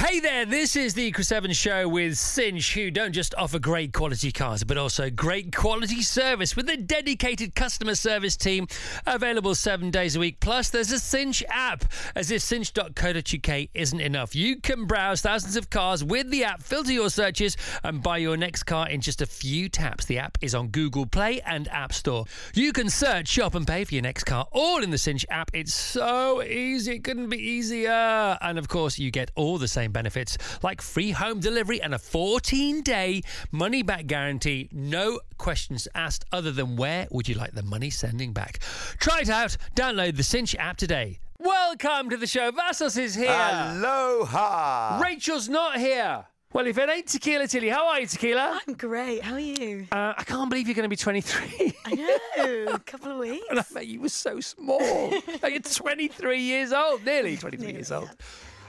Hey there, this is the Chris Evans Show with Cinch, who don't just offer great quality cars, but also great quality service with a dedicated customer service team available seven days a week. Plus, there's a Cinch app. As if cinch.co.uk isn't enough, you can browse thousands of cars with the app, filter your searches, and buy your next car in just a few taps. The app is on Google Play and App Store. You can search, shop, and pay for your next car all in the Cinch app. It's so easy, it couldn't be easier. And of course, you get all the same benefits like free home delivery and a 14 day money back guarantee. No questions asked other than where would you like the money sending back. Try it out. Download the Cinch app today. Welcome to the show. Vassos is here. Aloha. Rachel's not here. Well, if it ain't Tequila Tilly, how are you, Tequila? I'm great. How are you? Uh, I can't believe you're going to be 23. I know. A couple of weeks. and I bet you were so small. like you're 23 years old, nearly 23 years old.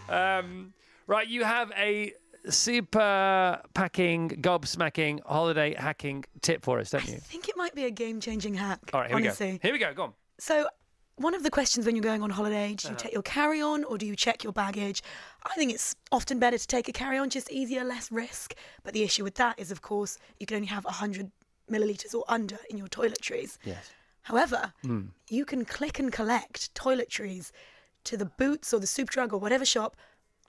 Um, right, you have a super packing, gobsmacking, holiday hacking tip for us, don't you? I think it might be a game-changing hack. All right, here honestly. we go. Here we go. Go on. So, one of the questions when you're going on holiday, Uh-huh. do you take your carry-on or do you check your baggage? I think it's often better to take a carry-on, just easier, less risk. But the issue with that is, of course, you can only have 100 milliliters or under in your toiletries. Yes. However, Hmm. you can click and collect toiletries to the Boots or the Superdrug or whatever shop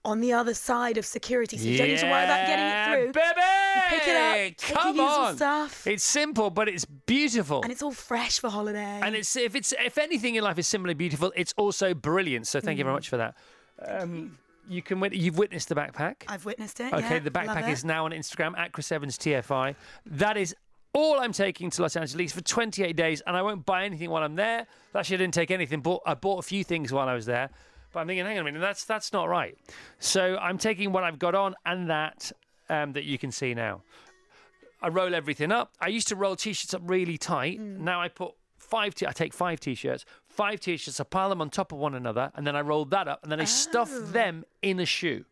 on the other side of security, so you don't need to worry about getting it through. Baby! You pick it up, Come on. stuff. It's simple, but it's beautiful. and it's all fresh for holiday. And it's if it's if anything in life is similarly beautiful, it's also brilliant. So thank you Mm. very much for that. Um, you can you've witnessed the backpack. I've witnessed it. Okay, yeah, the backpack is now on Instagram at Chris Evans TFI. That is all I'm taking to Los Angeles for 28 days, and I won't buy anything while I'm there. Actually, I didn't take anything. Bought I bought a few things while I was there, but I'm thinking, hang on a minute, that's that's not right. So I'm taking what I've got on and that um, that you can see now. I roll everything up. I used to roll t-shirts up really tight. Mm. Now I put five. T- I take five t-shirts, five t-shirts. I pile them on top of one another, and then I roll that up, and then I stuff Oh. them in a shoe.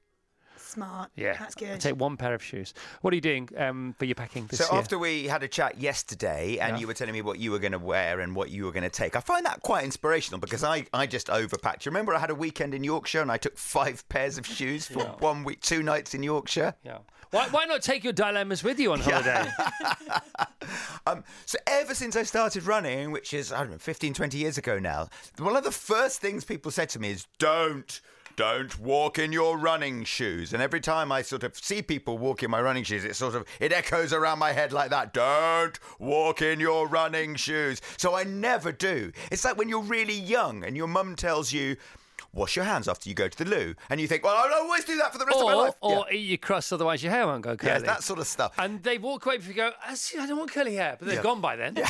Smart. Yeah, that's I good. take one pair of shoes. What are you doing um, for your packing this So year? after we had a chat yesterday and Yeah. you were telling me what you were going to wear and what you were going to take, I find that quite inspirational because I, I just overpacked. You remember I had a weekend in Yorkshire and I took five pairs of shoes for Yeah. one week, two nights in Yorkshire. yeah. Why, why not take your dilemmas with you on holiday? Um, so ever since I started running, which is, I don't know, 15, 20 years ago now, one of the first things people said to me is, don't, don't walk in your running shoes. And every time I sort of see people walk in my running shoes, it sort of, it echoes around my head like that. Don't walk in your running shoes. So I never do. It's like when you're really young and your mum tells you, wash your hands after you go to the loo. And you think, well, I'll always do that for the rest of my life. or yeah. eat your crust, otherwise your hair won't go curly. Yes, that sort of stuff. and they walk away before you go, I, see, I don't want curly hair. But they're Yeah. gone by then.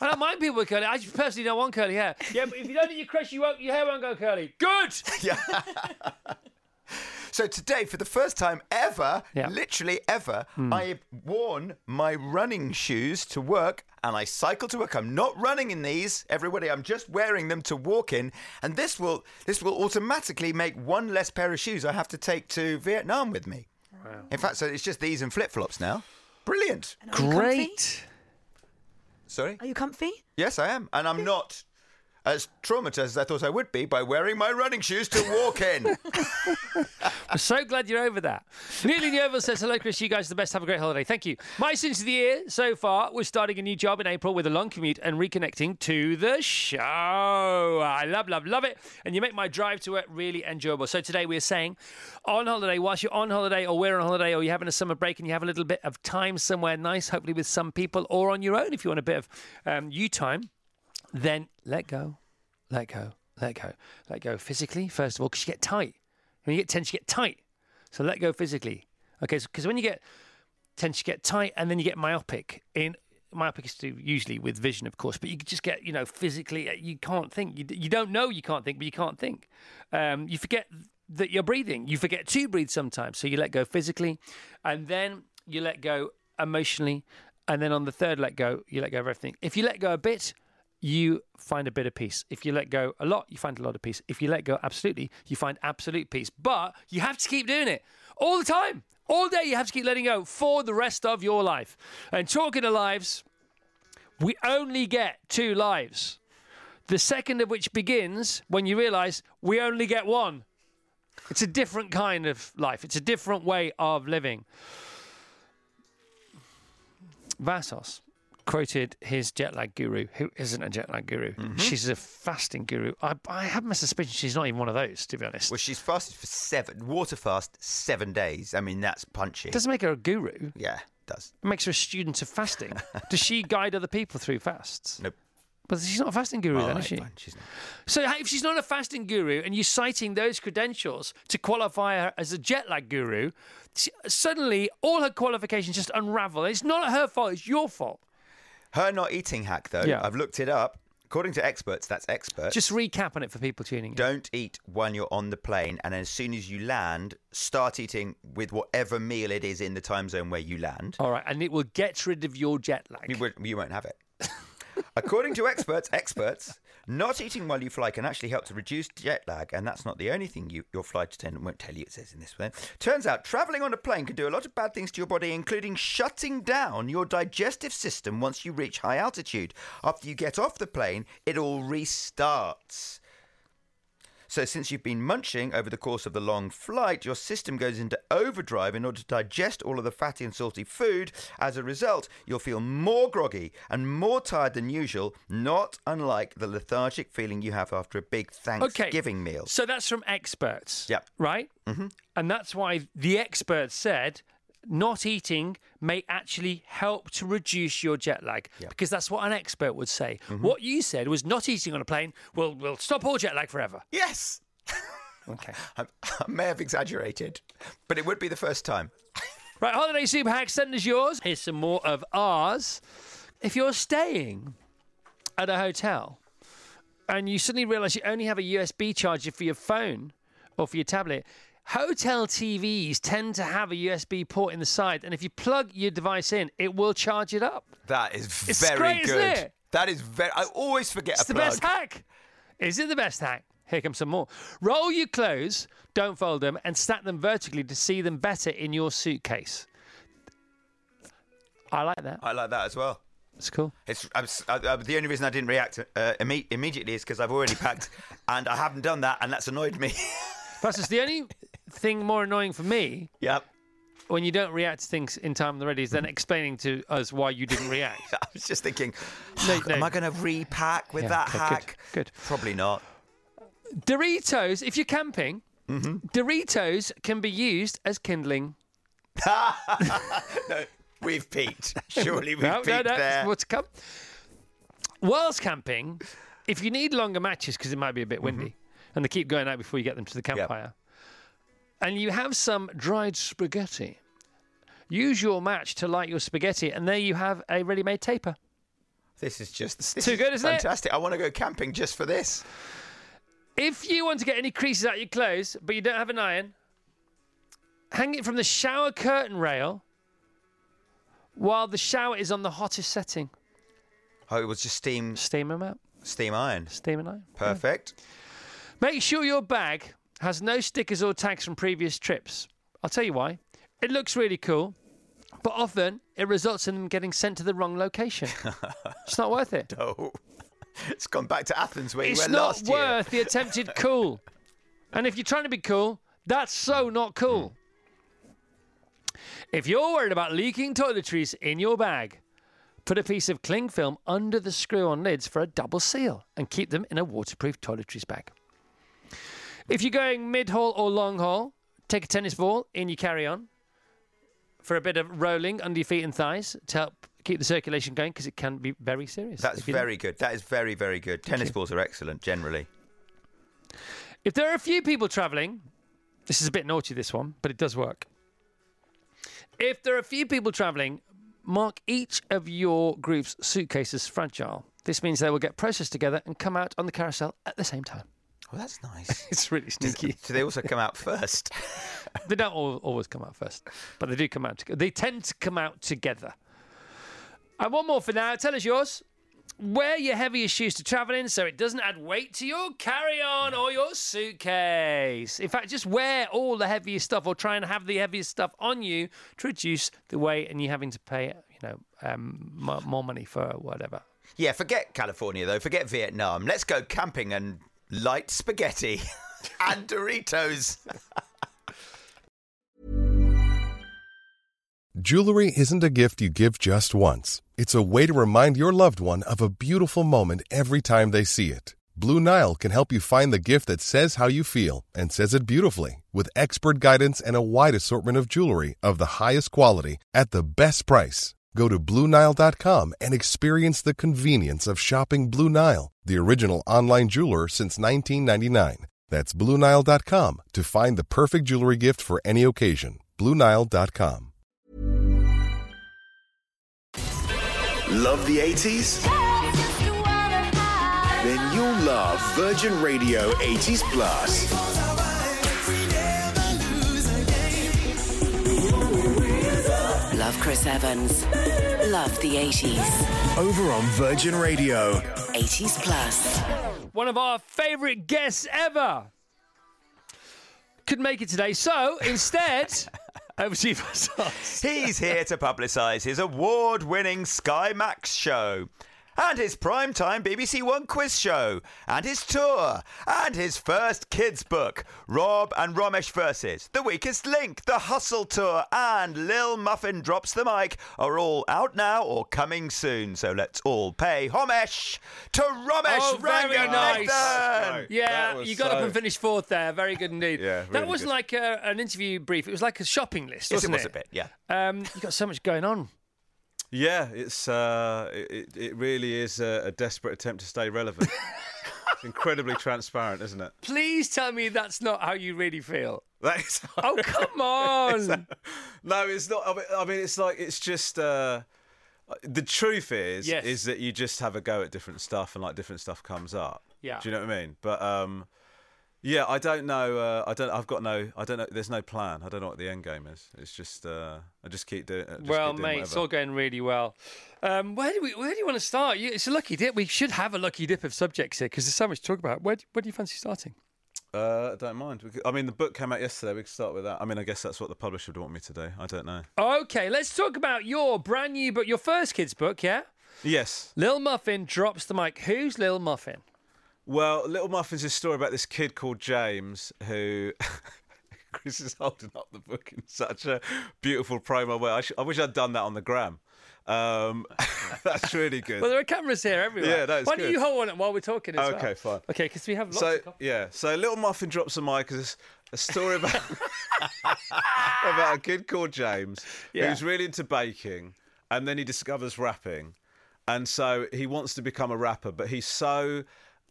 I don't mind people with curly I personally don't want curly hair. Yeah, but if you don't eat your crust, you won't, your hair won't go curly. Good! Yeah. so today, for the first time ever, Yeah. literally ever, hmm. I have worn my running shoes to work and I cycle to work. I'm not running in these everybody. I'm just wearing them to walk in, and this will this will automatically make one less pair of shoes I have to take to Vietnam with me. In fact, so it's just these and flip flops now. Brilliant. And comfy? Great. Sorry. Are you comfy? Yes, I am, and I'm not. As traumatized as I thought I would be by wearing my running shoes to walk in. I'm so glad you're over that. Nearly Yeovil says, Hello, Chris. You guys are the best. Have a great holiday. Thank you. My since of the year so far was starting a new job in April with a long commute and reconnecting to the show. I love, love, love it. And you make my drive to work really enjoyable. So today we're saying on holiday, whilst you're on holiday or we're on holiday or you're having a summer break and you have a little bit of time somewhere nice, hopefully with some people or on your own if you want a bit of um, you time, then let go, let go, let go, let go physically, first of all, because you get tight. When you get tense, you get tight. So let go physically. Okay, because when you get tense, you get tight, and then you get myopic in myopic is usually with vision, of course, but you just get, you know, physically, uh, you can't think. You, you don't know you can't think, but you can't think. Um, you forget that you're breathing. You forget to breathe sometimes. So you let go physically, and then you let go emotionally, and then on the third let go, you let go of everything. If you let go a bit, you find a bit of peace. If you let go a lot, you find a lot of peace. If you let go absolutely, you find absolute peace. But you have to keep doing it all the time. All day, you have to keep letting go for the rest of your life. And talking of lives, we only get two lives. The second of which begins when you realize we only get one. It's a different kind of life, it's a different way of living. Vassos quoted his jet lag guru, who isn't a jet lag guru. Mm-hmm. She's a fasting guru. I, I have my suspicion she's not even one of those, to be honest. Well, she's fasted for seven, water fast, seven days. I mean, that's punchy. doesn't make her a guru. yeah, it does. It makes her a student of fasting. Does she guide other people through fasts? Nope. But she's not a fasting guru, then, Alright, is she? fine, she's not. So if she's not a fasting guru and you're citing those credentials to qualify her as a jet lag guru, suddenly all her qualifications just unravel. It's not her fault, it's your fault. Her not eating hack, though, Yeah. I've looked it up. According to experts, that's experts. Just recap on it for people tuning in. don't eat when you're on the plane, and as soon as you land, start eating with whatever meal it is in the time zone where you land. All right, and it will get rid of your jet lag. You, you won't have it. According to experts, experts, not eating while you fly can actually help to reduce jet lag, and that's not the only thing you, your flight attendant won't tell you. It says in this way. Turns out, traveling on a plane can do a lot of bad things to your body, including shutting down your digestive system once you reach high altitude. After you get off the plane, it all restarts. So, since you've been munching over the course of the long flight, your system goes into overdrive in order to digest all of the fatty and salty food. As a result, you'll feel more groggy and more tired than usual, not unlike the lethargic feeling you have after a big Thanksgiving meal. So that's from experts. Yep. Right? Mm-hmm. And that's why the experts said not eating may actually help to reduce your jet lag because that's what an expert would say. Mm-hmm. What you said was not eating on a plane will will stop all jet lag forever. Yes! Okay. I, I may have exaggerated, but it would be the first time. Right, holiday super hack, send us yours. Here's some more of ours. If you're staying at a hotel and you suddenly realize you only have a USB charger for your phone or for your tablet, hotel TVs tend to have a USB port in the side, and if you plug your device in, it will charge it up. That is It's very great, good. That is very. I always forget It's the plug. best hack. Is it the best hack? Here comes some more. Roll your clothes, don't fold them, and stack them vertically to see them better in your suitcase. I like that. I like that as well. It's cool. It's I, I- the only reason I didn't react uh, imme- immediately is because I've already packed, and I haven't done that, and that's annoyed me. Plus, it's the only thing more annoying for me yep. when you don't react to things in time and ready is then explaining to us why you didn't react. I was just thinking, No, am no. I going to repack with Yeah, that okay, good, hack? good. Probably not. Doritos, if you're camping, Mm-hmm. Doritos can be used as kindling. no, we've peaked. Surely we've peaked there. what's to come. Whilst camping, if you need longer matches because it might be a bit windy, and they keep going out before you get them to the campfire, and you have some dried spaghetti, use your match to light your spaghetti, and there you have a ready-made taper. This is just this too is good, isn't it? fantastic. I want to go camping just for this. If you want to get any creases out of your clothes, but you don't have an iron, hang it from the shower curtain rail while the shower is on the hottest setting. Oh, it was just steam Steam them steam iron. Steam and iron. Perfect. Make sure your bag has no stickers or tags from previous trips. I'll tell you why. It looks really cool, but often it results in them getting sent to the wrong location. it's not worth it. Oh, it's gone back to Athens where you It's went not last year. It's not worth the attempted cool. And if you're trying to be cool, that's so not cool. Hmm. If you're worried about leaking toiletries in your bag, put a piece of cling film under the screw on lids for a double seal and keep them in a waterproof toiletries bag. If you're going mid haul or long haul, take a tennis ball in your carry on for a bit of rolling under your feet and thighs to help keep the circulation going because it can be very serious. That's if you don't- very good. That is very, very good. Tennis you. balls are excellent generally. If there are a few people travelling, this is a bit naughty, this one, but it does work. If there are a few people travelling, mark each of your group's suitcases fragile. This means they will get processed together and come out on the carousel at the same time. Well, that's nice. It's really sneaky. Do they also come out first? they don't al- always come out first, but they do come out together. They tend to come out together. And one more for now. Tell us yours. Wear your heaviest shoes to travel in so it doesn't add weight to your carry on or your suitcase. In fact, just wear all the heaviest stuff or try and have the heaviest stuff on you to reduce the weight and you having to pay, you know, um, more money for whatever. yeah, forget California though. Forget Vietnam. Let's go camping and light spaghetti and Doritos. Jewelry isn't a gift you give just once. It's a way to remind your loved one of a beautiful moment every time they see it. Blue Nile can help you find the gift that says how you feel and says it beautifully with expert guidance and a wide assortment of jewelry of the highest quality at the best price. Go to BlueNile.com and experience the convenience of shopping Blue Nile, the original online jeweler since 1999. That's BlueNile.com to find the perfect jewelry gift for any occasion. BlueNile.com. Love the 80s? Then you'll love Virgin Radio 80s Plus. Love Chris Evans. Love the 80s. Over on Virgin Radio. 80s Plus. One of our favourite guests ever could make it today. So instead, over to you, He's here to publicise his award winning Sky Max show. And his primetime BBC One quiz show, and his tour, and his first kids book, Rob and Romesh versus The Weakest Link, The Hustle Tour, and Lil Muffin Drops the Mic are all out now or coming soon. So let's all pay homage to Romesh Oh, very Ranganathan. nice. Yeah, you got up and finished fourth there. Very good indeed. Yeah, that wasn't good. like a, an interview brief. It was like a shopping list, Yes, it wasn't was a bit, yeah. Um, you got so much going on. Yeah, it's uh, it, it really is a, a desperate attempt to stay relevant. it's incredibly transparent, isn't it? Please tell me that's not how you really feel. That is. Oh come on! no, it's not. I mean, I mean, it's like it's just. Uh, the truth is, Yes. is that you just have a go at different stuff, and like different stuff comes up. Yeah. Do you know what I mean? But um, yeah, I don't know. Uh, I don't. I've got no. I don't know. There's no plan. I don't know what the end game is. It's just. Uh, I just keep doing. Just well, keep doing mate, it's all going really well. Um, where do we? Where do you want to start? You, it's a lucky dip. We should have a lucky dip of subjects here because there's so much to talk about. Where, do- where do you fancy starting? Uh, I don't mind. We could- I mean, the book came out yesterday. We could start with that. I mean, I guess that's what the publisher would want me to do. I don't know. Okay, let's talk about your brand new book, your first kids book, yeah? Yes. Lil Muffin drops the mic. Who's Lil Muffin? Well, Little Muffin's a story about this kid called James who. Chris is holding up the book in such a beautiful promo way. I, sh- I wish I'd done that on the gram. Um, that's really good. Well, there are cameras here everywhere. Yeah, that's Why don't you hold one while we're talking as well? Okay, fine. Okay, because we have lots so yeah, so Little Muffin drops a mic is a story about about a kid called James Yeah. who's really into baking, and then he discovers rapping, and so he wants to become a rapper, but he's so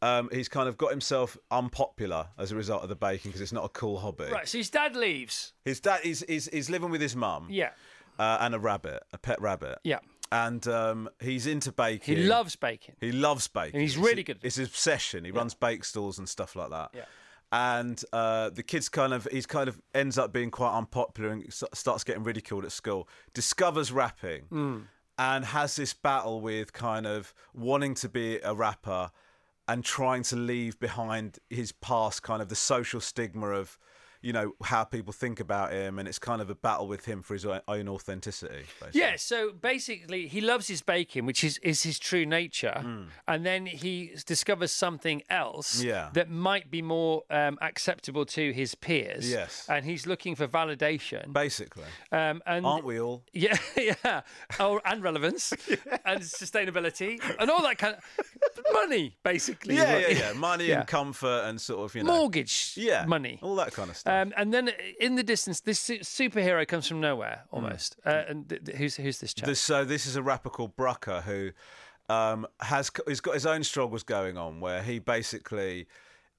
um, he's kind of got himself unpopular as a result of the baking because it's not a cool hobby. Right, so his dad leaves. His dad is he's, he's living with his mum, Yeah, uh, and a rabbit, a pet rabbit, yeah. and um, he's into baking. He loves baking. He loves baking. And he's It's- really good It's his obsession. He runs bake stalls and stuff like that. Yeah. And uh, the kid's kind of he's kind of ends up being quite unpopular and s- starts getting ridiculed at school. Discovers rapping Hmm. and has this battle with kind of wanting to be a rapper and trying to leave behind his past kind of the social stigma of you know how people think about him and it's kind of a battle with him for his own authenticity basically. Yeah, so basically, he loves his baking, which is, is his true nature, and then he discovers something else. Yeah. that might be more um, acceptable to his peers. Yes. and he's looking for validation. basically Um, and aren't we all Yeah, yeah. Oh, and relevance and sustainability and all that kind of money, basically. Yeah, yeah, yeah. Money Yeah. and comfort and sort of, you know. Mortgage, Yeah. money. All that kind of stuff. Um, and then in the distance, this su- superhero comes from nowhere Hmm. almost. Uh, and th- th- who's who's this chap? this, so this is a rapper called Brucker who um, has he's got his own struggles going on where he basically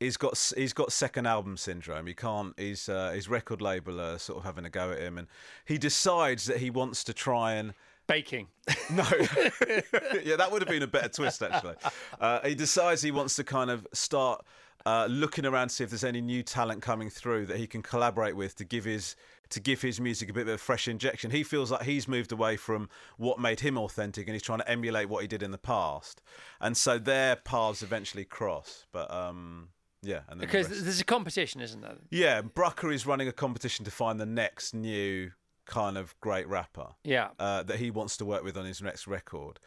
he's got he's got second album syndrome. He can't. He's uh, his record label are sort of having a go at him, and he decides that he wants to try and Baking. No. yeah, that would have been a better twist, actually. Uh, he decides he wants to kind of start uh, looking around to see if there's any new talent coming through that he can collaborate with to give his to give his music a bit of a fresh injection. He feels like he's moved away from what made him authentic and he's trying to emulate what he did in the past. And so their paths eventually cross. But um, yeah, and then the Because there's a competition, isn't there? yeah, Brucker is running a competition to find the next new kind of great rapper Yeah. uh, that he wants to work with on his next record.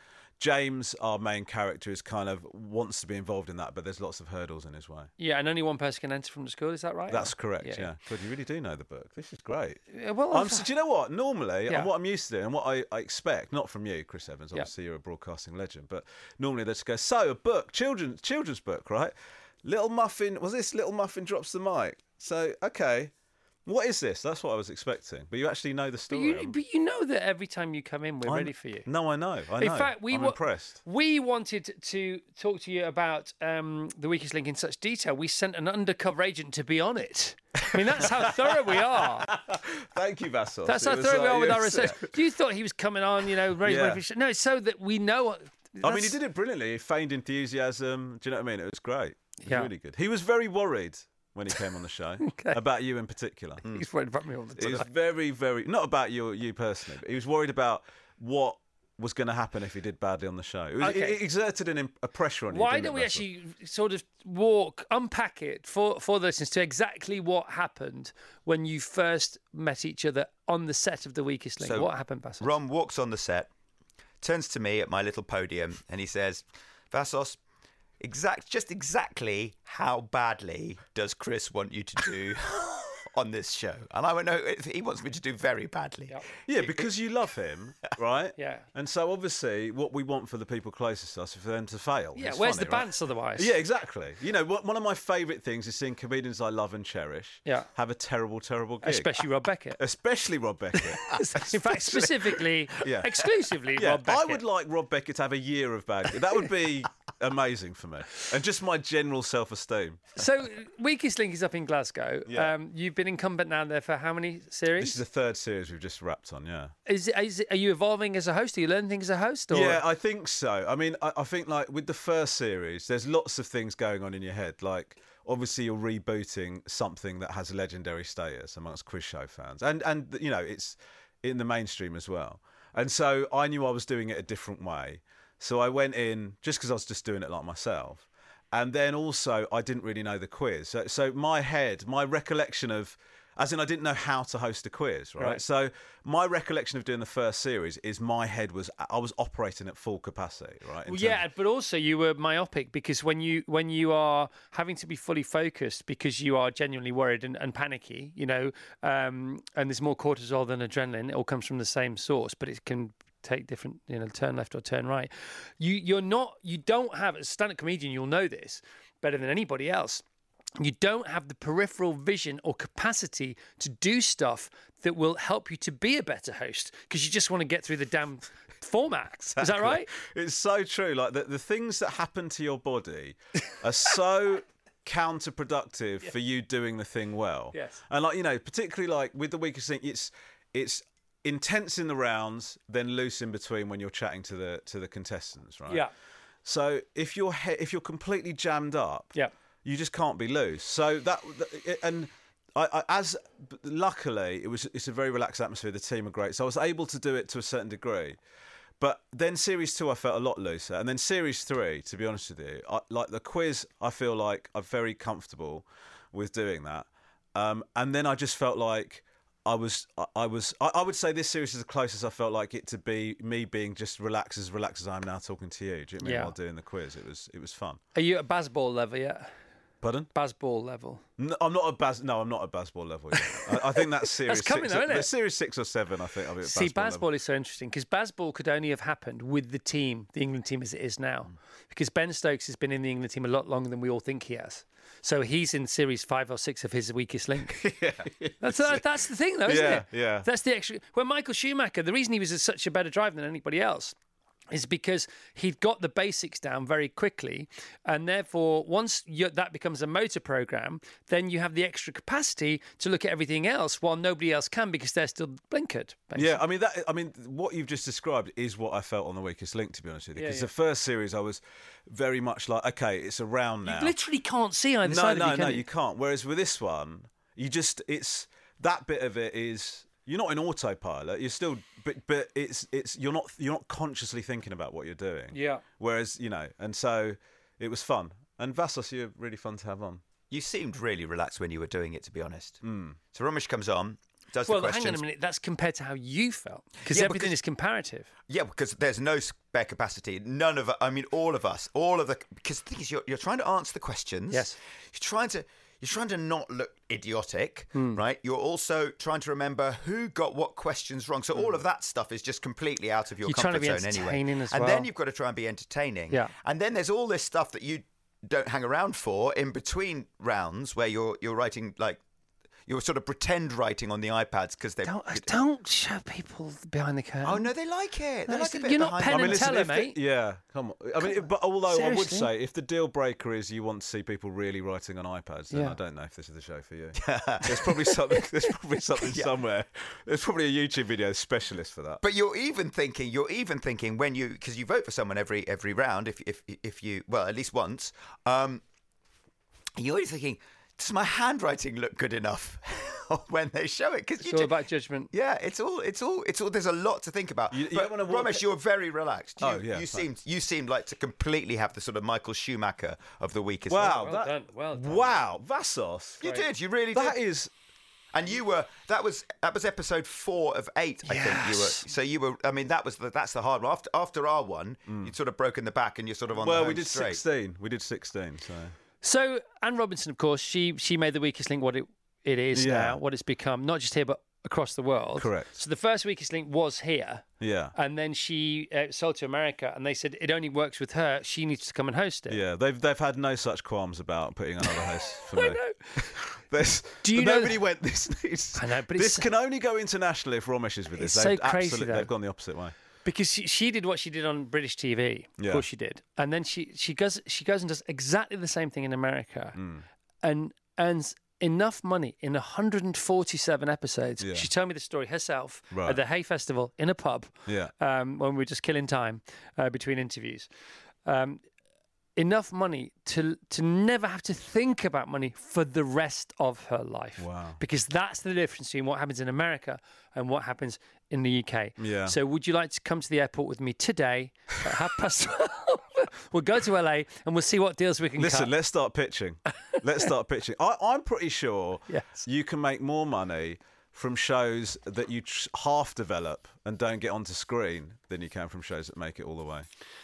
James, our main character, is kind of wants to be involved in that, but there's lots of hurdles in his way. Yeah, and only one person can enter from the school. Is that right? That's correct. Yeah. God, you really do know the book. This is great. Yeah, well, I'm, so, do you know what? Normally, Yeah. and what I'm used to doing, and what I, I expect, not from you, Chris Evans. Yeah. Obviously, you're a broadcasting legend, but normally they just go, "So, a book, children's children's book, right?" Little Muffin was this. Little Muffin drops the mic. So, okay, what is this? That's what I was expecting. But you actually know the But story. you, but you know that every time you come in, we're I'm- ready for you. No, I know. I know. In fact, we I'm wa- impressed. We wanted to talk to you about um, the weakest link in such detail. We sent an undercover agent to be on it. I mean, that's how thorough we are. Thank you, Vassos. That's how thorough we are with our research. You thought he was coming on, you know, very, Yeah. no, it's so that we know. I mean, he did it brilliantly. He feigned enthusiasm. Do you know what I mean? It was great. It was Yeah. really good. He was very worried when he came on the show about you in particular. He's worried about me all the time. He was very, very not about you, you personally, but he was worried about what was going to happen if he did badly on the show. It, was, Okay. it, exerted an, a pressure on you. Why don't we Vassos? actually sort of walk, unpack it for, for the listeners to exactly what happened when you first met each other on the set of The Weakest Link? So, what happened, Basil? Ron walks on the set, turns to me at my little podium, and he says, Vassos, exact, just exactly how badly does Chris want you to do on this show? And I went, no, he wants me to do very badly. Yeah, because you love him, right? Yeah. And so obviously, what we want for the people closest to us is for them to fail. Yeah, It's where's funny, the right? bants otherwise? Yeah, exactly. You know, what- one of my favourite things is seeing comedians I love and cherish Yeah. have a terrible, terrible gig. Especially Rob Beckett. Especially Rob Beckett. In fact, specifically, Yeah. exclusively yeah, Rob Beckett. I would like Rob Beckett to have a year of bad. That would be amazing for me, and just my general self-esteem. So, Weakest Link is up in Glasgow. Yeah. Um, you've been incumbent now there for how many series? This is the third series we've just wrapped on. Yeah. Is, it, is are you evolving as a host? Are you learning things as a host? Or? Yeah, I think so. I mean, I, I think like with the first series, there's lots of things going on in your head. Like, obviously, you're rebooting something that has legendary status amongst quiz show fans, and and you know, it's in the mainstream as well. And so I knew I was doing it a different way. So I went in just because I was just doing it like myself. And then also, I didn't really know the quiz. So, so my head, my recollection of, as in, I didn't know how to host a quiz, right? Right. So my recollection of doing the first series is my head was, I was operating at full capacity, right? Well, yeah, but also you were myopic because when you when you are having to be fully focused because you are genuinely worried and, and panicky, you know, um, and there's more cortisol than adrenaline. It all comes from the same source, but it can take different, you know, turn left or turn right. You you're not you don't have as a stand-up comedian. You'll know this better than anybody else. You don't have the peripheral vision or capacity to do stuff that will help you to be a better host because you just want to get through the damn format. Is that right? It's so true. Like the, the things that happen to your body are so counterproductive for you doing the thing well. Yes. And like, you know, particularly like with the weakest thing, it's it's intense in the rounds, then loose in between when you're chatting to the to the contestants, right? Yeah. So if you're he- if you're completely jammed up, Yeah. you just can't be loose. So that and I, I as luckily it was it's a very relaxed atmosphere. The team are great, so I was able to do it to a certain degree. But then series two, I felt a lot looser, and then series three, to be honest with you, I, like the quiz, I feel like I'm very comfortable with doing that. Um, and then I just felt like I was, I, was, I, would say this series is the closest I felt like it to be me being just relaxed as relaxed as I am now talking to you. Do you know what I mean? Yeah. While doing the quiz, it was, it was fun. Are you at Bazball level yet? Pardon? Bazball level. No, I'm not a Baz. No, I'm not a Bazball level yet. I, I think that's series. that's coming six, though, isn't it? Series six or seven, I think. I'll be See, Bazball level. Is so interesting because Bazball could only have happened with the team, the England team as it is now, hmm. because Ben Stokes has been in the England team a lot longer than we all think he has. So he's in series five or six of his weakest link. yeah, That's that, that's the thing, though, isn't Yeah, it? yeah. That's the extra. When Michael Schumacher, the reason he was such a better driver than anybody else is because he'd got the basics down very quickly, and therefore, once that becomes a motor program, then you have the extra capacity to look at everything else while nobody else can because they're still blinkered. basically. Yeah, I mean that. I mean what you've just described is what I felt on the weakest link. To be honest with you, because yeah. the first series I was very much like, okay, it's around now. you literally can't see either no, side no, no, can you can't. Whereas with this one, you just it's that bit of it is you're not in autopilot. You're still, but but it's it's you're not you're not consciously thinking about what you're doing. Yeah. Whereas you know, and so it was fun. And Vassos, you're really fun to have on. You seemed really relaxed when you were doing it, to be honest. Hmm. So Romesh comes on, does a question Well, the hang on a minute. That's compared to how you felt because Yeah, everything because- is comparative. Yeah, because there's no spare capacity. None of, I mean, all of us, all of the, because the thing is, you're, you're trying to answer the questions. Yes. You're trying to, you're trying to not look idiotic, Hmm. right? You're also trying to remember who got what questions wrong. So all of that stuff is just completely out of your Hmm. You're trying to comfort be zone anyway. and well. then you've got to try and be entertaining. Yeah. And then there's all this stuff that you don't hang around for in between rounds where you're you're writing like. You're sort of pretend writing on the iPads because they're. Don't, don't show people behind the curtain. Oh no, they like it. They No, like bit you're not behind Penn the- and Teller, the- mate. yeah, come on. I mean, but although I would say, if the deal breaker is you want to see people really writing on iPads, then Yeah. I don't know if this is the show for you. there's probably something. There's probably something somewhere. There's probably a YouTube video specialist for that. But you're even thinking, you're even thinking when you, because you vote for someone every every round, if if if you, well, at least once, um, you're always thinking, does my handwriting look good enough when they show it? Because It's all about judgment. Yeah, it's all, it's all, it's all. There's a lot to think about. You- you but don't wanna walk- Romesh, you're very relaxed. You, Oh, yeah, You thanks. seemed, you seemed like to completely have the sort of Michael Schumacher of the weakest. Wow, Well that, done, well done. wow, Vassos. you did. You really That did. is And you were that was that was episode four of eight, I think you were. So you were. I mean, that was the, that's the hard one. After after our one, mm. you'd sort of broken the back, and you're sort of on. the well. We did straight. sixteen. We did sixteen. So So Anne Robinson, of course, she she made the weakest link what it it is Yeah. now, what it's become, not just here but across the world. Correct. So the first weakest link was here, yeah, and then she uh, sold to America, and they said it only works with her. She needs to come and host it. yeah. They've they've had no such qualms about putting another host for me. There's, Do you but know- nobody went this needs. I know, but this can only go international if Romesh is with this. It's so They've crazy, absolutely- though. They've gone the opposite way. Because she, she did what she did on British TV. Of course she did, and then she she goes she goes and does exactly the same thing in America, Hmm. and earns enough money in 147 episodes. Yeah. She told me the story herself Right. at the Hay Festival in a pub. Yeah. um, when we were just killing time uh, between interviews. Um, enough money to to never have to think about money for the rest of her life. Wow. Because that's the difference between what happens in America and what happens in the UK. Yeah. So would you like to come to the airport with me today at half past 12? we'll go to LA and we'll see what deals we can get. Listen, cut. let's start pitching. Let's start pitching. I, I'm pretty sure Yes. you can make more money from shows that you half develop and don't get onto screen than you can from shows that make it all the way.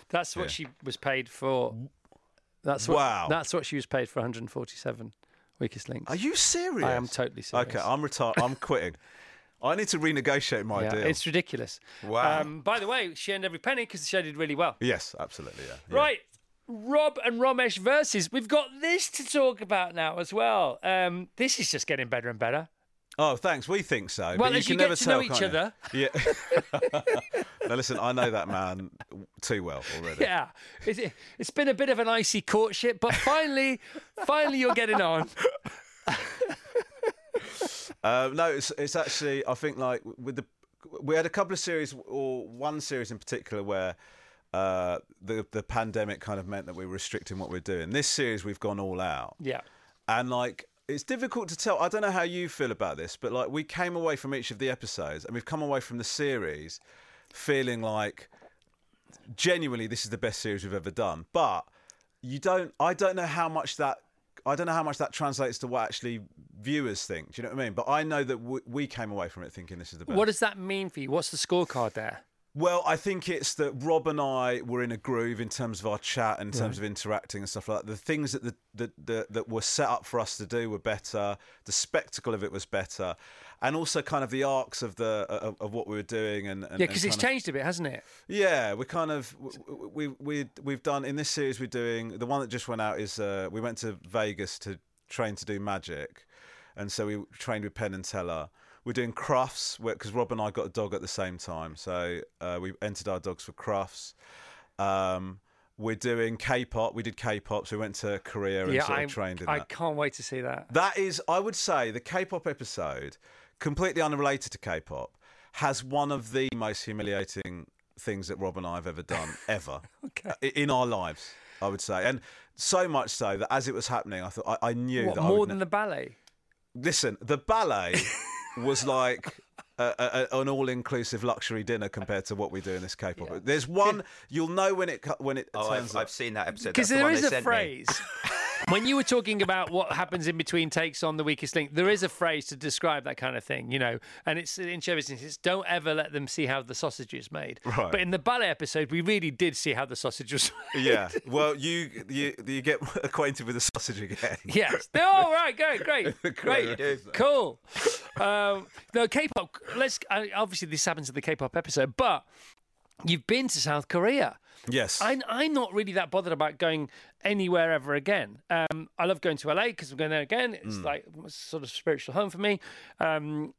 That's what Yeah. she was paid for. That's what, Wow. That's what she was paid for 147 weakest links. Are you serious? I am totally serious. Okay, I'm retired. I'm quitting. I need to renegotiate my Yeah, deal. it's ridiculous. Wow. Um, by the way, she earned every penny because the show did really well. Yes, absolutely. Yeah. yeah. Right. Rob and Romesh versus. We've got this to talk about now as well. Um, this is just getting better and better. Oh, thanks. We think so. Well, but you as can you get never to tell, know each you? other. Yeah. now listen, I know that man too well already. Yeah, it's, it's been a bit of an icy courtship, but finally, finally, you're getting on. Uh, no, it's it's actually I think like with the we had a couple of series or one series in particular where uh, the the pandemic kind of meant that we were restricting what we're doing. This series we've gone all out, Yeah. and like it's difficult to tell. I don't know how you feel about this, but like we came away from each of the episodes and we've come away from the series feeling like genuinely this is the best series we've ever done. But you don't. I don't know how much that. I don't know how much that translates to what actually viewers think. Do you know what I mean? But I know that we, we came away from it thinking this is the best. What does that mean for you? What's the scorecard there? Well, I think it's that Rob and I were in a groove in terms of our chat, in terms of interacting and stuff like that. The things that the, the, the, that were set up for us to do were better. The spectacle of it was better, and also kind of the arcs of the of, of what we were doing. And, and Yeah, because it's of- changed a bit, hasn't it? yeah, we kind of we we we've done in this series. We're doing the one that just went out is uh, we went to Vegas to train to do magic, and so we trained with Penn and Teller. we're doing Crufts because Rob and I got a dog at the same time, so uh, we entered our dogs for Crufts. Um, we're doing K-pop. We did K-pop, so we went to Korea and yeah, sort of trained in I that. can't wait to see that. That is, I would say, the K-pop episode, completely unrelated to K-pop, has one of the most humiliating things that Rob and I have ever done ever Okay. in our lives. I would say, and so much so that as it was happening, I thought I, I knew What, that more would than ne- the ballet? listen. The ballet was like. A, a, an all-inclusive luxury dinner compared to what we do in this K-pop. There's one you'll know when it when it Oh, turns I've, up. I've seen that episode. Because That's the there one is they a sent me. phrase. when you were talking about what happens in between takes on the weakest link, there is a phrase to describe that kind of thing, you know. And it's in show business, it's don't ever let them see how the sausage is made. Right. But in the ballet episode, we really did see how the sausage was made. Yeah. Well, you you you get acquainted with the sausage again. Yes. Oh, right. Great. Great. Great. Cool. Um, no, K-pop. Let's. Obviously, this happens in the K-pop episode, but you've been to South Korea. Yes. I, I'm not really that bothered about going anywhere ever again. Um, I love going to LA because I'm going there again. It's Mm. like sort of spiritual home for me. Um,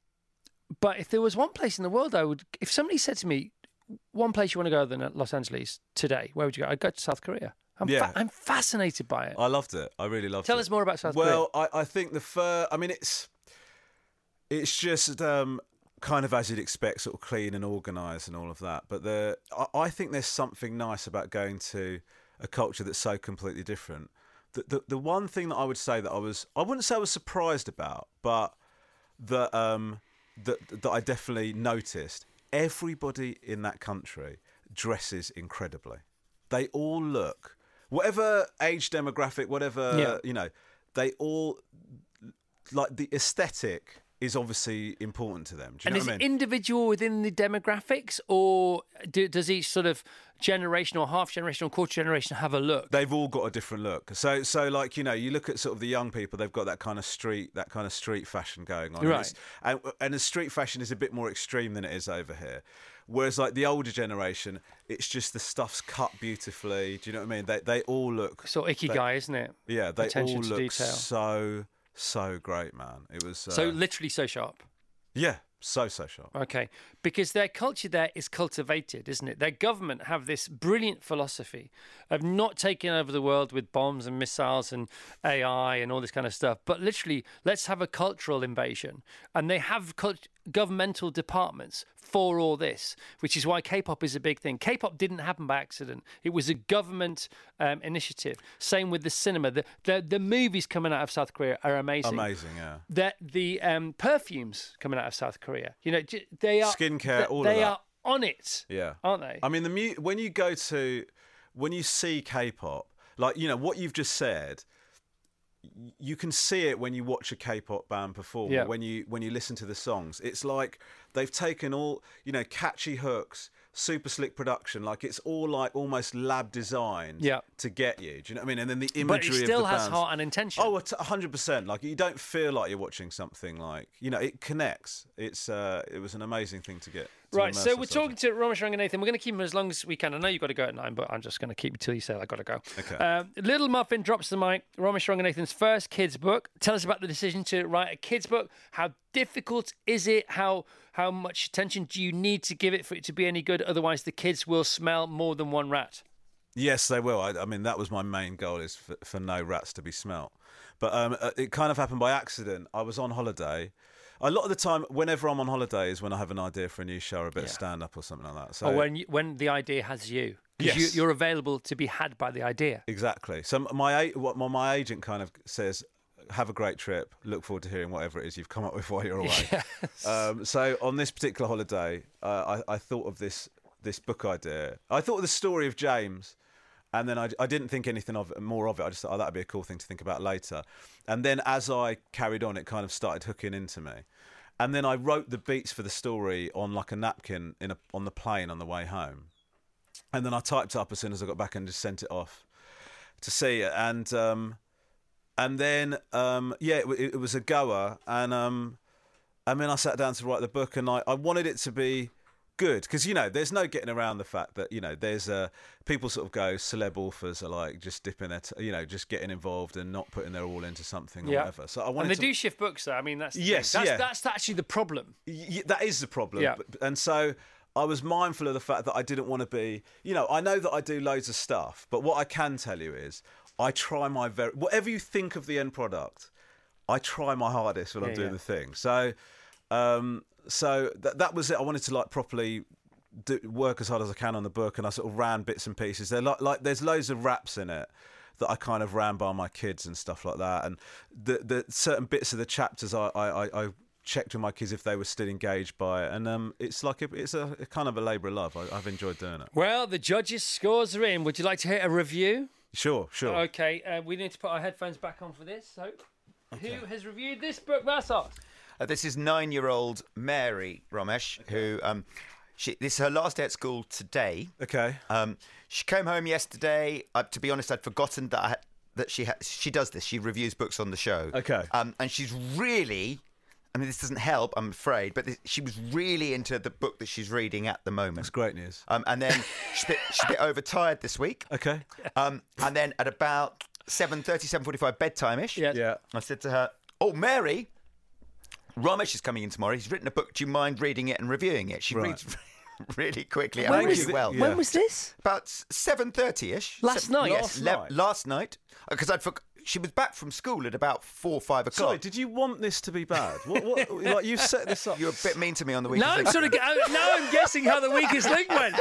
but if there was one place in the world, I would. If somebody said to me, "One place you want to go other than Los Angeles today," where would you go? I'd go to South Korea. I'm, fa- Yeah. I'm fascinated by it. I loved it. I really loved Tell it. Tell us more about South Korea. well, I, I think the fur. I mean, it's it's just um, kind of as you'd expect, sort of clean and organised and all of that. But the I, I think there's something nice about going to a culture that's so completely different. The, the the one thing that I would say that I was I wouldn't say I was surprised about, but that um that that I definitely noticed. Everybody in that country dresses incredibly. They all look whatever age demographic, whatever Yeah. you know, they all like the aesthetic is obviously important to them. Do you and know is what I it individual within the demographics, or do, does each sort of generation or half generation or quarter generation have a look? They've all got a different look. So, so like you know, you look at sort of the young people. They've got that kind of street, that kind of street fashion going on. And Right. And, and the street fashion is a bit more extreme than it is over here. Whereas like the older generation, it's just the stuff's cut beautifully. Do you know what I mean? They they all look. so icky guy, isn't it? Yeah, they Attention all look detail. so so great, man. It was uh, So literally so sharp. yeah, so so sharp. Okay, because their culture there is cultivated, isn't it? Their government have this brilliant philosophy of not taking over the world with bombs and missiles and AI and all this kind of stuff, but literally let's have a cultural invasion, and they have cult- governmental departments for all this, which is why K-pop is a big thing. K-pop didn't happen by accident; it was a government um, initiative. Same with the cinema. The, the the movies coming out of South Korea are amazing Amazing, yeah. that the um, perfumes coming out of South Korea. You know, they are Skincare, th- all of that they are on it, Yeah, aren't they? I mean, the mu- when you go to when you see K-pop, like you know what you've just said, you can see it when you watch a K-pop band perform. Yeah. When you when you listen to the songs, it's like they've taken all you know catchy hooks, super slick production. Like it's all like almost lab designed. Yeah. To get you, do you know what I mean? And then the imagery. but it still of the has bands. heart and intention. Oh, hundred percent. Like you don't feel like you're watching something like you know it connects. It's uh, it was an amazing thing to get. Right, so we're talking in. to Romesh Ranganathan. We're going to keep him as long as we can. I know you've got to go at nine, but I'm just going to keep you till you say I've got to go. Okay. Um, Little Muffin drops the mic. Romesh Ranganathan's first kids book. Tell us about the decision to write a kids book. How difficult is it? How how much attention do you need to give it for it to be any good? Otherwise, the kids will smell more than one rat. Yes, they will. I, I mean, that was my main goal is for, for no rats to be smelt. But um, uh, it kind of happened by accident. I was on holiday. A lot of the time, whenever I'm on holiday, is when I have an idea for a new show or a bit of stand up or something like that. So or when you, when the idea has you. Yes. you, you're available to be had by the idea. exactly. So my what my, my agent kind of says, have a great trip. Look forward to hearing whatever it is you've come up with while you're away. Um, so on this particular holiday, uh, I, I thought of this this book idea. I thought of the story of James, and then I, I didn't think anything of it, more of it. I just thought, oh, that'd be a cool thing to think about later. And then as I carried on, it kind of started hooking into me. And then I wrote the beats for the story on like a napkin in a, on the plane on the way home. And then I typed up as soon as I got back and just sent it off to see it. And um, and then um, yeah, it, it was a goer. And um, then I sat down to write the book, and I, I wanted it to be good because you know there's no getting around the fact that you know there's uh, people sort of go celeb authors are like just dipping their t- you know just getting involved and not putting their all into something or whatever. So I wanted And they to, do shift books, though. I mean, that's Yes. That's, yeah. that's actually the problem. Y- that is the problem. Yeah. And so I was mindful of the fact that I didn't want to be, you know, I know that I do loads of stuff, but what I can tell you is I try my very, whatever you think of the end product, I try my hardest when I'm doing yeah. the thing. So, um, so that that was it. I wanted to like properly do, work as hard as I can on the book, and I sort of ran bits and pieces. There like, like there's loads of raps in it that I kind of ran by my kids and stuff like that, and the the certain bits of the chapters I I, I, checked with my kids if they were still engaged by it, and um, it's like a, it's a, a kind of a labour of love. I, I've enjoyed doing it. Well, the judges' scores are in. Would you like to hear a review? Sure, sure. Okay, uh, we need to put our headphones back on for this. So, who has reviewed this book, Vassos? Uh, this is nine-year-old Mary Romesh, who um, she, this is her last day at school today. Okay. Um, she came home yesterday. Uh, to be honest, I'd forgotten that I that she ha- she does this. She reviews books on the show. Okay. Um, and she's really, I mean, this doesn't help, I'm afraid, but this, she was really into the book that she's reading at the moment. That's great news. Um, and then she's a bit, she's a bit overtired this week. Okay. Um, and then at about 7.30, 7.45 bedtime-ish, Yeah. Yeah. I said to her, "Oh, Mary, Romesh is coming in tomorrow. He's written a book. Do you mind reading it and reviewing it?" She Right. reads really quickly When and was really well. yeah. When was this? About seven thirty-ish. Last night? Yes, Last le- night? last night. Because uh, I'd forg She was back from school at about four, or five o'clock. Sorry, did you want this to be bad? What, what, like you set this up. You're a bit mean to me on the weekend. Now I'm sort of uh, now I'm guessing how the weakest link went.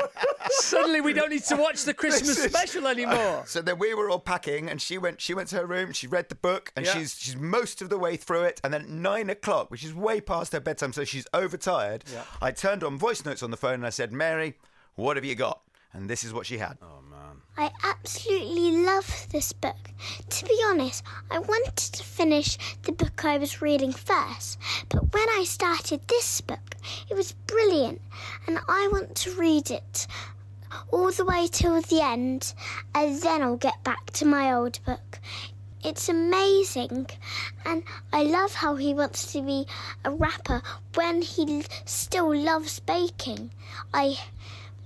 Suddenly we don't need to watch the Christmas is- special anymore. So then we were all packing, and she went. She went to her room. She read the book, and Yeah. she's she's most of the way through it. And then nine o'clock, which is way past her bedtime, so she's overtired. Yeah. I turned on voice notes on the phone, and I said, "Mary, what have you got?" And this is what she had. Oh man. I absolutely love this book. To be honest, I wanted to finish the book I was reading first, but when I started this book, it was brilliant, and I want to read it all the way till the end, and then I'll get back to my old book. It's amazing, and I love how he wants to be a rapper when he l- still loves baking. I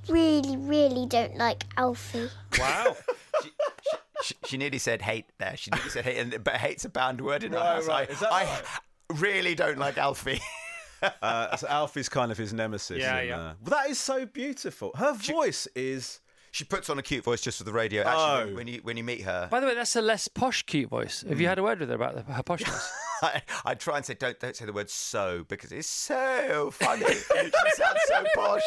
really, really don't like Alfie. Wow. she, she, she, she nearly said hate there. She nearly said hate, and, but hate's a banned word in our house. right. I, Is that I right? really don't like Alfie. Uh, so Alfie's kind of his nemesis. Yeah, in, yeah. uh, but that is so beautiful. Her voice is. She puts on a cute voice just for the radio. Actually, Oh. when, when you when you meet her, By the way, that's a less posh cute voice. Have you had a word with her about the, her poshness? I, I try and say don't don't say the word so because it's so funny. she sounds so posh.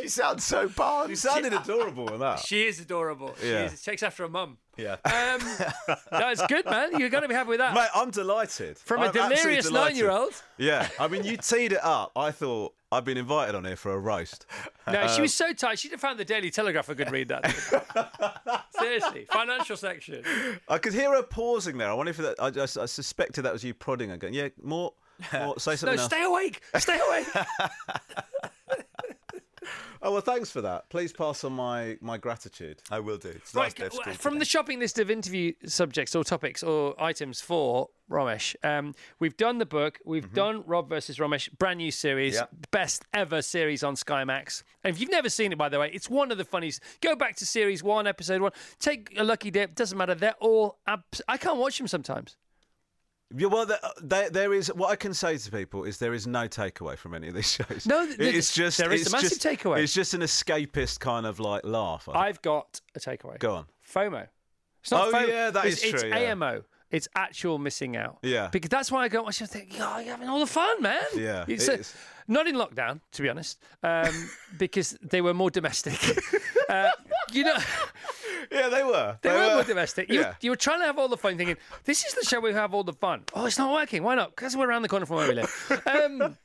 she sounds so posh. You sounded adorable with that. she is adorable. She Yeah. is. Takes after her mum. Yeah. Um, that's good, man. You're going to be happy with that. Mate, I'm delighted. From a I'm absolutely delirious nine-year-old. Yeah, I mean, you teed it up. I thought I'd been invited on here for a roast. No, she was um, so tight. She'd have found the Daily Telegraph a good read. That seriously, financial section. I could hear her pausing there. I wonder if that. I, just, I suspected that was you prodding her, going, "Yeah, more, more say No, something else." stay awake. Stay awake. Oh well, thanks for that. Please pass on my my gratitude. I will do. It's Right, last day from today. the shopping list of interview subjects or topics or items for Romesh, um, we've done the book, we've done Rob versus Romesh, brand new series, Yeah. best ever series on Sky Max. And if you've never seen it, by the way, it's one of the funniest. Go back to series one, episode one, take a lucky dip, doesn't matter. They're all, abs- I can't watch them sometimes. Yeah, well, there, there, there is what I can say to people is there is no takeaway from any of these shows. No, th- it's just there is a massive just- takeaway. It's just an escapist kind of like laugh. I I've got a takeaway. Go on. FOMO. It's not Oh, FOMO. yeah, that it's, is It's true, yeah. AMO. It's actual missing out. Yeah. Because that's why I go watch and think, oh, you're having all the fun, man. Yeah, It's, it uh, is. not in lockdown, to be honest, um, because they were more domestic. uh, you know, Yeah, they were. they, were, more domestic. You, Yeah. you were trying to have all the fun, thinking, this is the show we have all the fun. Oh, it's not working. Why not? Because we're around the corner from where we live. Um,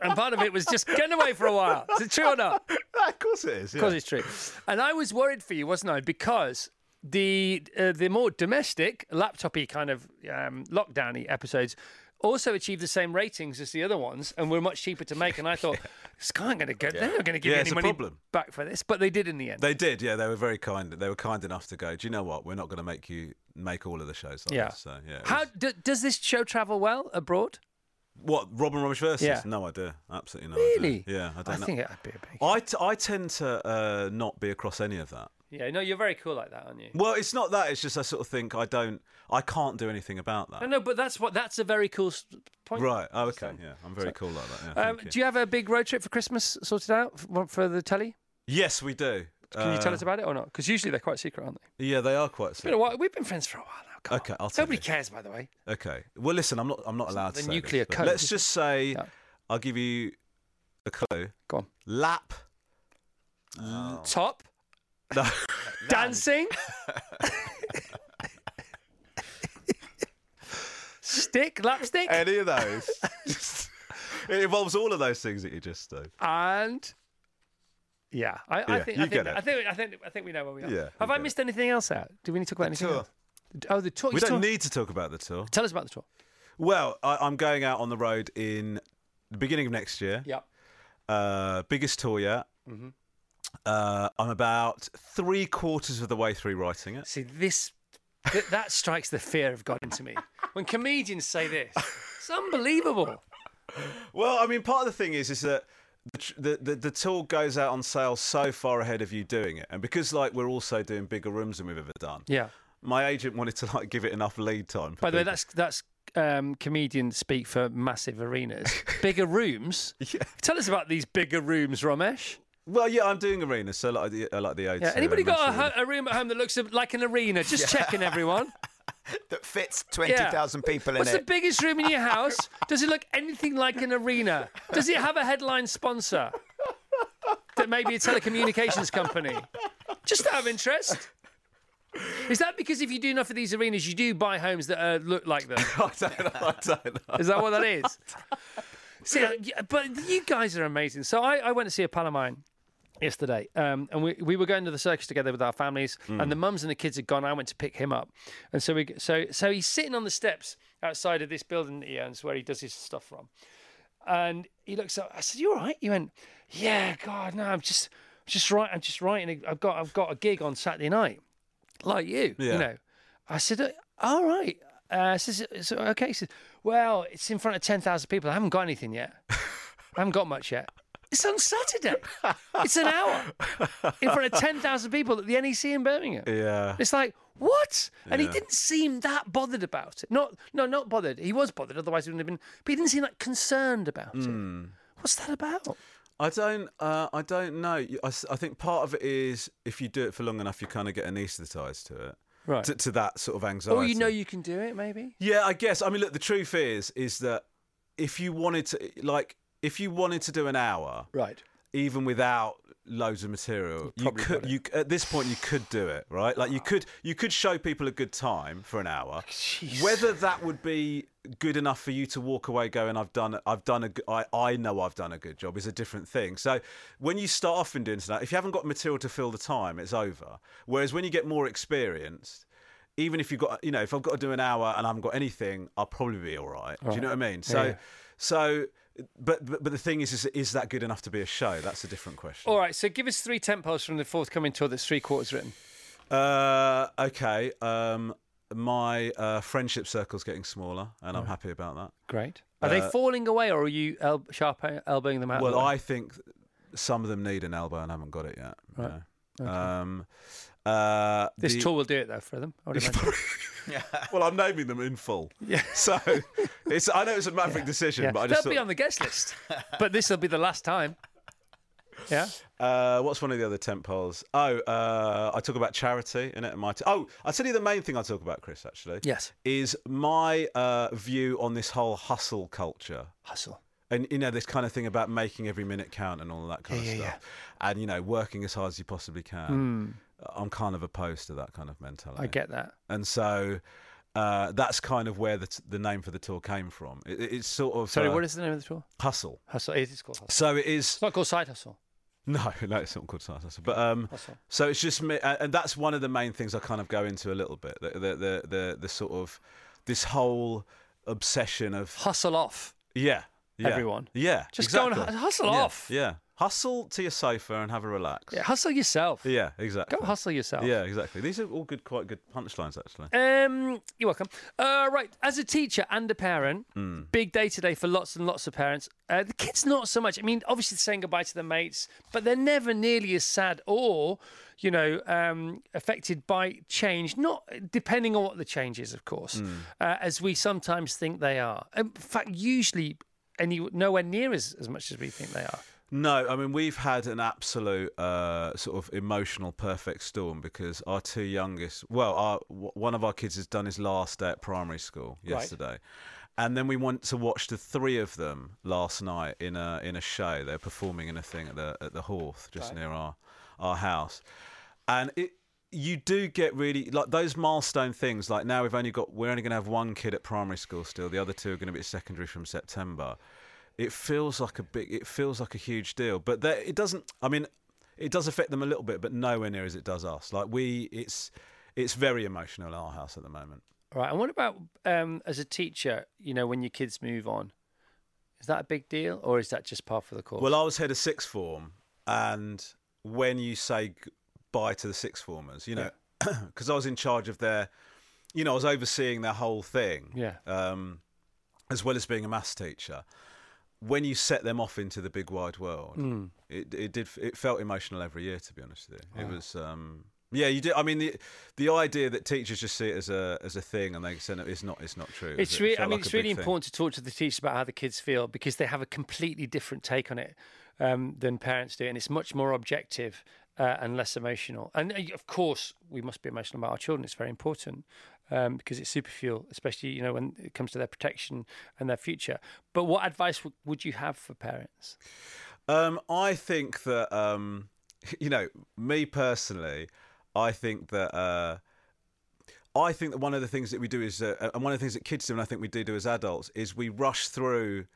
and part of it was just getting away for a while. Is it true or not? of course it is. Of course, it's true. And I was worried for you, wasn't I? Because the uh, the more domestic, laptopy kind of um, lockdowny episodes also achieved the same ratings as the other ones, and were much cheaper to make. And I thought, Sky aren't going to get. They're not going to give Yeah, any money problem. back for this, but they did in the end. They did, yeah. They were very kind. They were kind enough to go. Do you know what? We're not going to make you make all of the shows. Like yeah. This. So yeah. How was- d- does this show travel well abroad? What Rob and Romesh versus? Yeah. No idea. Absolutely no Really? idea. Yeah, I don't I know. think it'd be a big. I, t- I tend to uh, not be across any of that. Yeah, no, you're very cool like that, aren't you? Well, it's not that. It's just I sort of think I don't. I can't do anything about that. No, no, but that's what that's a very cool s- point. Right. Oh, okay. Yeah, I'm very cool like that. Yeah, Um, thank you. do you have a big road trip for Christmas sorted out for, for the telly? Yes, we do. Can you tell Uh, us about it or not? Because usually they're quite secret, aren't they? Yeah, they are quite. Been a while. We've been friends for a while now. Come Okay, on. I'll tell you. Nobody you. cares, by the way. Okay. Well, listen, I'm not. I'm not allowed the to say nuclear this, but code, Let's is just say. I'll give you a clue. Go on. Lap. Top. No. Dancing. Stick, lapstick, Any of those. it involves all of those things that you just do. and yeah, I, I Yeah, think I think, it. I think I think I think we know where we are. Yeah, Have I missed anything else out? Do we need to talk about anything tour. else? Oh, the tour. We don't tour- need to talk about the tour. Tell us about the tour. Well, I, I'm going out on the road in the beginning of next year. Yeah. Uh, biggest tour yet. Mm-hmm. Uh, I'm about three quarters of the way through writing it. See this. th- that strikes the fear of God into me. When comedians say this, it's unbelievable. Well, I mean, part of the thing is, is that the, the, the tour goes out on sale so far ahead of you doing it, and because like we're also doing bigger rooms than we've ever done. Yeah. My agent wanted to like give it enough lead time. By the way, that's that's um, comedian speak for massive arenas, bigger rooms. Yeah. Tell us about these bigger rooms, Romesh. Well, yeah, I'm doing arenas, so like the uh, like the O2. Yeah. Anybody got a, ho- a room at home that looks like an arena? Just checking, everyone. That fits 20,000 people in it. What's the biggest room in your house? Does it look anything like an arena? Does it have a headline sponsor? That may be a telecommunications company. Just out of interest. Is that because if you do enough of these arenas, you do buy homes that uh, look like them? I don't know. I don't know. Is that what that is? See, uh, but you guys are amazing. So I, I went to see a pal of mine yesterday, um, and we, we were going to the circus together with our families, and the mums and the kids had gone. I went to pick him up, and so we so so he's sitting on the steps outside of this building that he owns, where he does his stuff from, and he looks up. I said, "You all right?" He went, "Yeah, God, no, I'm just just right. I'm just writing. I've got I've got a gig on Saturday night, like you, Yeah. you know." I said, "Uh, "All right." Uh, so, so, okay. He said, "Well, it's in front of ten thousand people. I haven't got anything yet. I haven't got much yet." It's on Saturday. It's an hour in front of ten thousand people at the NEC in Birmingham. Yeah. It's like what? And he didn't seem that bothered about it. Not, no, not bothered. He was bothered. Otherwise, he wouldn't have been. But he didn't seem that concerned about Hmm. it. What's that about? I don't. Uh, I don't know. I, I, think part of it is if you do it for long enough, you kind of get anaesthetised to it, Right. to, to that sort of anxiety. Or you know you can do it, maybe. Yeah, I guess. I mean, look. The truth is, is that if you wanted to, like, if you wanted to do an hour, Right. even without loads of material, you could. You at this point you could do it, right? Like you could. You could show people a good time for an hour. Whether that would be good enough for you to walk away going, "I've done. I've done a. I, I know I've done a good job," is a different thing. So when you start off in doing that, if you haven't got material to fill the time, it's over. Whereas when you get more experienced. Even if you've got, you know, if I've got to do an hour and I haven't got anything, I'll probably be all right. Do you know what I mean? So, yeah. so, but, but but the thing is, is, is that good enough to be a show? That's a different question. All right. So give us three tempos from the forthcoming tour that's three quarters written. Uh, okay. Um, my uh, friendship circle's getting smaller, and I'm happy about that. Great. Are they Uh, falling away, or are you el- sharp elbowing them out? of Well, the way? I think some of them need an elbow and haven't got it yet. you Right. know. Um, uh, this the- tour will do it though for them. I well, I'm naming them in full. Yeah. So it's. I know it's a maverick decision, Yeah. but I They'll just be on the guest list, but this will be the last time. Yeah. Uh, what's one of the other tent poles? Oh, uh, I talk about charity in it. and My t- oh, I'll tell you the main thing I talk about, Chris. Actually, Yes. is my uh, view on this whole hustle culture. Hustle. and you know this kind of thing about making every minute count and all of that kind Yeah, of yeah, stuff and you know working as hard as you possibly can i'm kind of opposed to that kind of mentality. I get that. and so uh, that's kind of where the, t- the name for the tour came from it, it- it's sort of Sorry, uh, what is the name of the tour? hustle Hustle. It is called Hustle. so it is It's not called Side Hustle. no no it's not called side hustle but um Hustle. so it's just me and that's one of the main things i kind of go into a little bit the the the, the, the sort of this whole obsession of Hustle off. yeah, yeah Everyone. yeah Just go and hustle Yeah, off. yeah Hustle to your sofa and have a relax. Yeah, hustle yourself. Yeah, exactly. Go hustle yourself. Yeah, exactly. These are all good, quite good punchlines, actually. Um, you're welcome. Uh, right, as a teacher and a parent, Hmm. big day today for lots and lots of parents. Uh, the kids not so much. I mean, obviously saying goodbye to their mates, but they're never nearly as sad or, you know, um, affected by change. Not depending on what the change is, of course, Hmm. uh, as we sometimes think they are. In fact, usually, any nowhere near as, as much as we think they are. No, I mean we've had an absolute uh, sort of emotional perfect storm because our two youngest, well, our, w- one of our kids has done his last day at primary school Right. yesterday, and then we went to watch the three of them last night in a in a show. They're performing in a thing at the at the Hawth just near our our house, and it. You do get really like those milestone things. Like now, we've only got we're only going to have one kid at primary school still. The other two are going to be at secondary from September it feels like a big it feels like a huge deal but there, it doesn't i mean it does affect them a little bit but nowhere near as it does us like we it's it's very emotional in our house at the moment Right, and what about um, as a teacher? You know, when your kids move on, is that a big deal, or is that just part of the course? well i was head of sixth form and when you say goodbye to the sixth formers you know because i was in charge of their you know i was overseeing their whole thing Yeah. um, as well as being a maths teacher when you set them off into the big wide world, Mm. it it did it felt emotional every year. To be honest with you, it was. Um, yeah, you did. I mean, the the idea that teachers just see it as a as a thing and they send it is not it's not true. It's it? It really, I mean, like it's really thing. important to talk to the teachers about how the kids feel because they have a completely different take on it um, than parents do, and it's much more objective uh, and less emotional. And uh, of course, we must be emotional about our children. It's very important um, because it's super fuel, especially you know when it comes to their protection and their future. But what advice w- would you have for parents? Um, I think that um, you know, me personally, I think that uh, I think that one of the things that we do is, uh, and one of the things that kids do, and I think we do do as adults, is we rush through.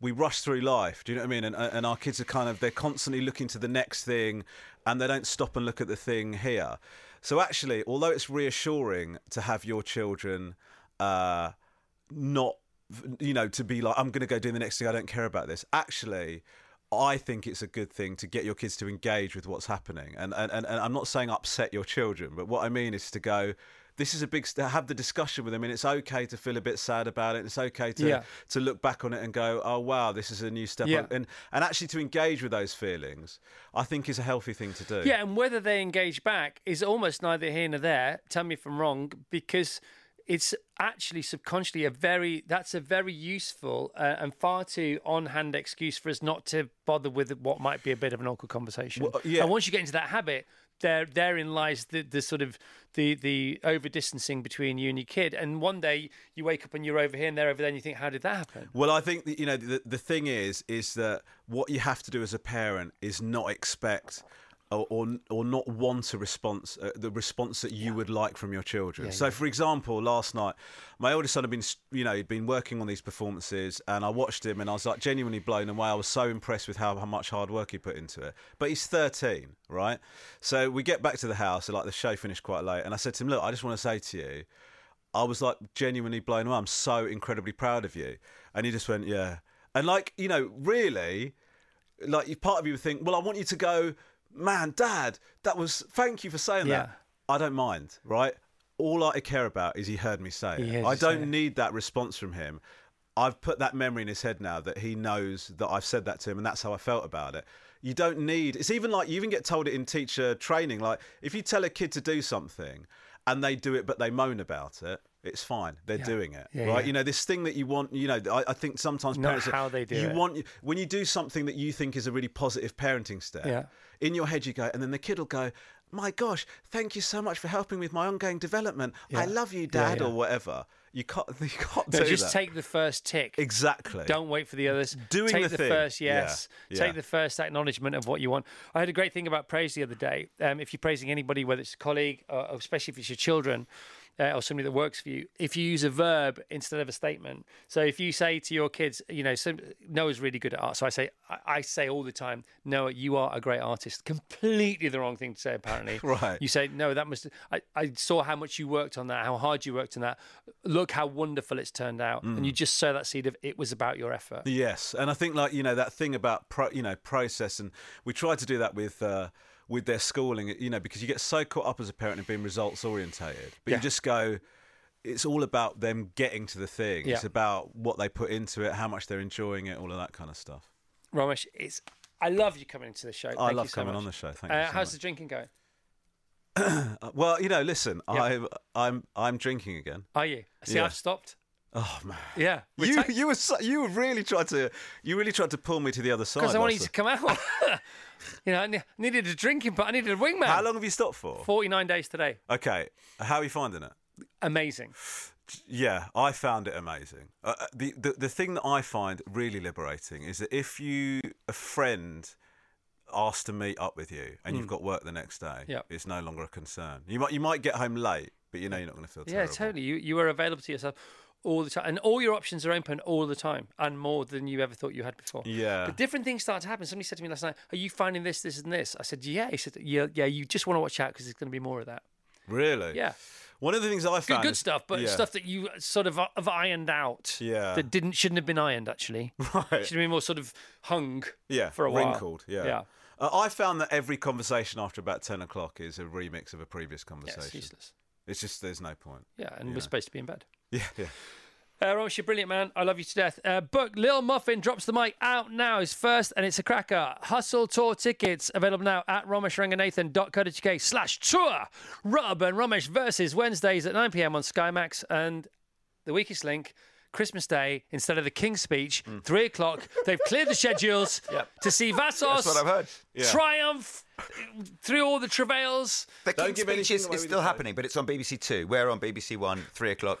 We rush through life. Do you know what I mean? And and our kids are kind of they're constantly looking to the next thing, and they don't stop and look at the thing here. So actually, although it's reassuring to have your children uh, not you know to be like i'm going to go do the next thing i don't care about this actually i think it's a good thing to get your kids to engage with what's happening. And and, and, and i'm not saying upset your children but what i mean is to go this is a big st- have the discussion with them and it's okay to feel a bit sad about it it's okay to Yeah. to look back on it and go oh wow this is a new step Yeah. and and actually to engage with those feelings i think is a healthy thing to do Yeah, and whether they engage back is almost neither here nor there. Tell me if I'm wrong, because it's actually subconsciously a very that's a very useful uh, and far too on-hand excuse for us not to bother with what might be a bit of an awkward conversation. Well, yeah. And once you get into that habit, there therein lies the, the sort of the the over distancing between you and your kid. And one day you wake up and you're over here and they're over there, and you think, how did that happen? Well, I think that, you know the the thing is is that what you have to do as a parent is not expect or or, or not want a response uh, the response that you would like from your children. so, for example, last night my oldest son had been you know he'd been working on these performances, and I watched him and I was like genuinely blown away. I was so impressed with how, how much hard work he put into it. But he's 13, right? So we get back to the house, like the show finished quite late, and I said to him, "Look, I just want to say to you." I was like genuinely blown away. I'm so incredibly proud of you. And he just went, yeah. And like, you know, really, like part of you would think, well, I want you to go, man, dad, that was, thank you for saying Yeah. that. I don't mind, right? All I care about is he heard me say He it. I don't it. need that response from him. I've put that memory in his head now that he knows that I've said that to him and that's how I felt about it. You don't need, it's even like you even get told it in teacher training. Like if you tell a kid to do something and they do it but they moan about it, it's fine. They're doing it, Yeah, right? yeah. You know, this thing that you want, you know, I, I think sometimes Not parents, how they do you it. want, when you do something that you think is a really positive parenting step, Yeah. in your head you go, and then the kid will go, my gosh, thank you so much for helping with my ongoing development. I love you, Yeah, Dad, yeah. or whatever. You can't, you can't No, do just that. take the first tick. exactly. Don't wait for the others. Doing take the the, first yes. yeah. Take the first acknowledgement of what you want. I heard a great thing about praise the other day. Um, if you're praising anybody, whether it's a colleague or or especially if it's your children, uh, or somebody that works for you if you use a verb instead of a statement. So if you say to your kids, you know, some, Noah's really good at art. So I say, I, I say all the time, Noah, you are a great artist. Completely the wrong thing to say, apparently. Right. You say, no, that must, I, I saw how much you worked on that, how hard you worked on that. Look how wonderful it's turned out. And you just sow that seed of it was about your effort. Yes, and I think like you know that thing about pro, you know process, and we try to do that with uh, with their schooling, you know, because you get so caught up as a parent in being results orientated, but Yeah. you just go. It's all about them getting to the thing. It's about what they put into it, how much they're enjoying it, all of that kind of stuff. Romesh, it's, I love you coming into the show. I Thank love you so coming much. on the show. Thank Uh, you. So how's much. the drinking going? Well, you know, listen, Yeah. I'm I'm I'm drinking again. Are you? See, Yeah. I've stopped. Oh man. Yeah. You ta- you were so, you really tried to you really tried to pull me to the other side. Because I wanted you to come out. you know, I ne- needed a drinking, but I needed a wingman. How long have you stopped for? 49 days today. Okay, how are you finding it? Amazing. Yeah, I found it amazing. Uh, uh, the, the the thing that I find really liberating is that if you a friend asks to meet up with you and you've got work the next day, Hmm. Yep. it's no longer a concern. You might you might get home late, but you know you're not going to feel Yeah, terrible. totally. You you are available to yourself all the time, and all your options are open all the time, and more than you ever thought you had before. Yeah. But different things start to happen. Somebody said to me last night, "Are you finding this, this, and this?" I said, "Yeah." He said, "Yeah, yeah. You just want to watch out because there's going to be more of that." Really? Yeah. One of the things I Good, found good is- stuff, but yeah. stuff that you sort of have ironed out. Yeah. That didn't shouldn't have been ironed actually. Right. Should have been more sort of hung. yeah, For a while. wrinkled. Yeah. Yeah. Uh, I found that every conversation after about ten o'clock is a remix of a previous Yeah, conversation. it's useless. It's just there's no point. Yeah, and we're supposed to be in bed. Yeah, yeah. Uh, Romesh, you're brilliant, man. I love you to death. Uh, book Lil Muffin drops the mic out now. Is first, and it's a cracker. Hustle tour tickets available now at romeshranganathan.co.uk slash tour. Rob and Romesh versus Wednesdays at 9 p.m. on Sky Max. And the weakest link, Christmas Day, instead of the King's speech, Mm. 3 o'clock. They've cleared the schedules yep. to see Vassos That's what I've heard. Yeah. triumph through all the travails. The Don't King's give speech is, is still happening, but it's on BBC Two. We're on BBC One, three o'clock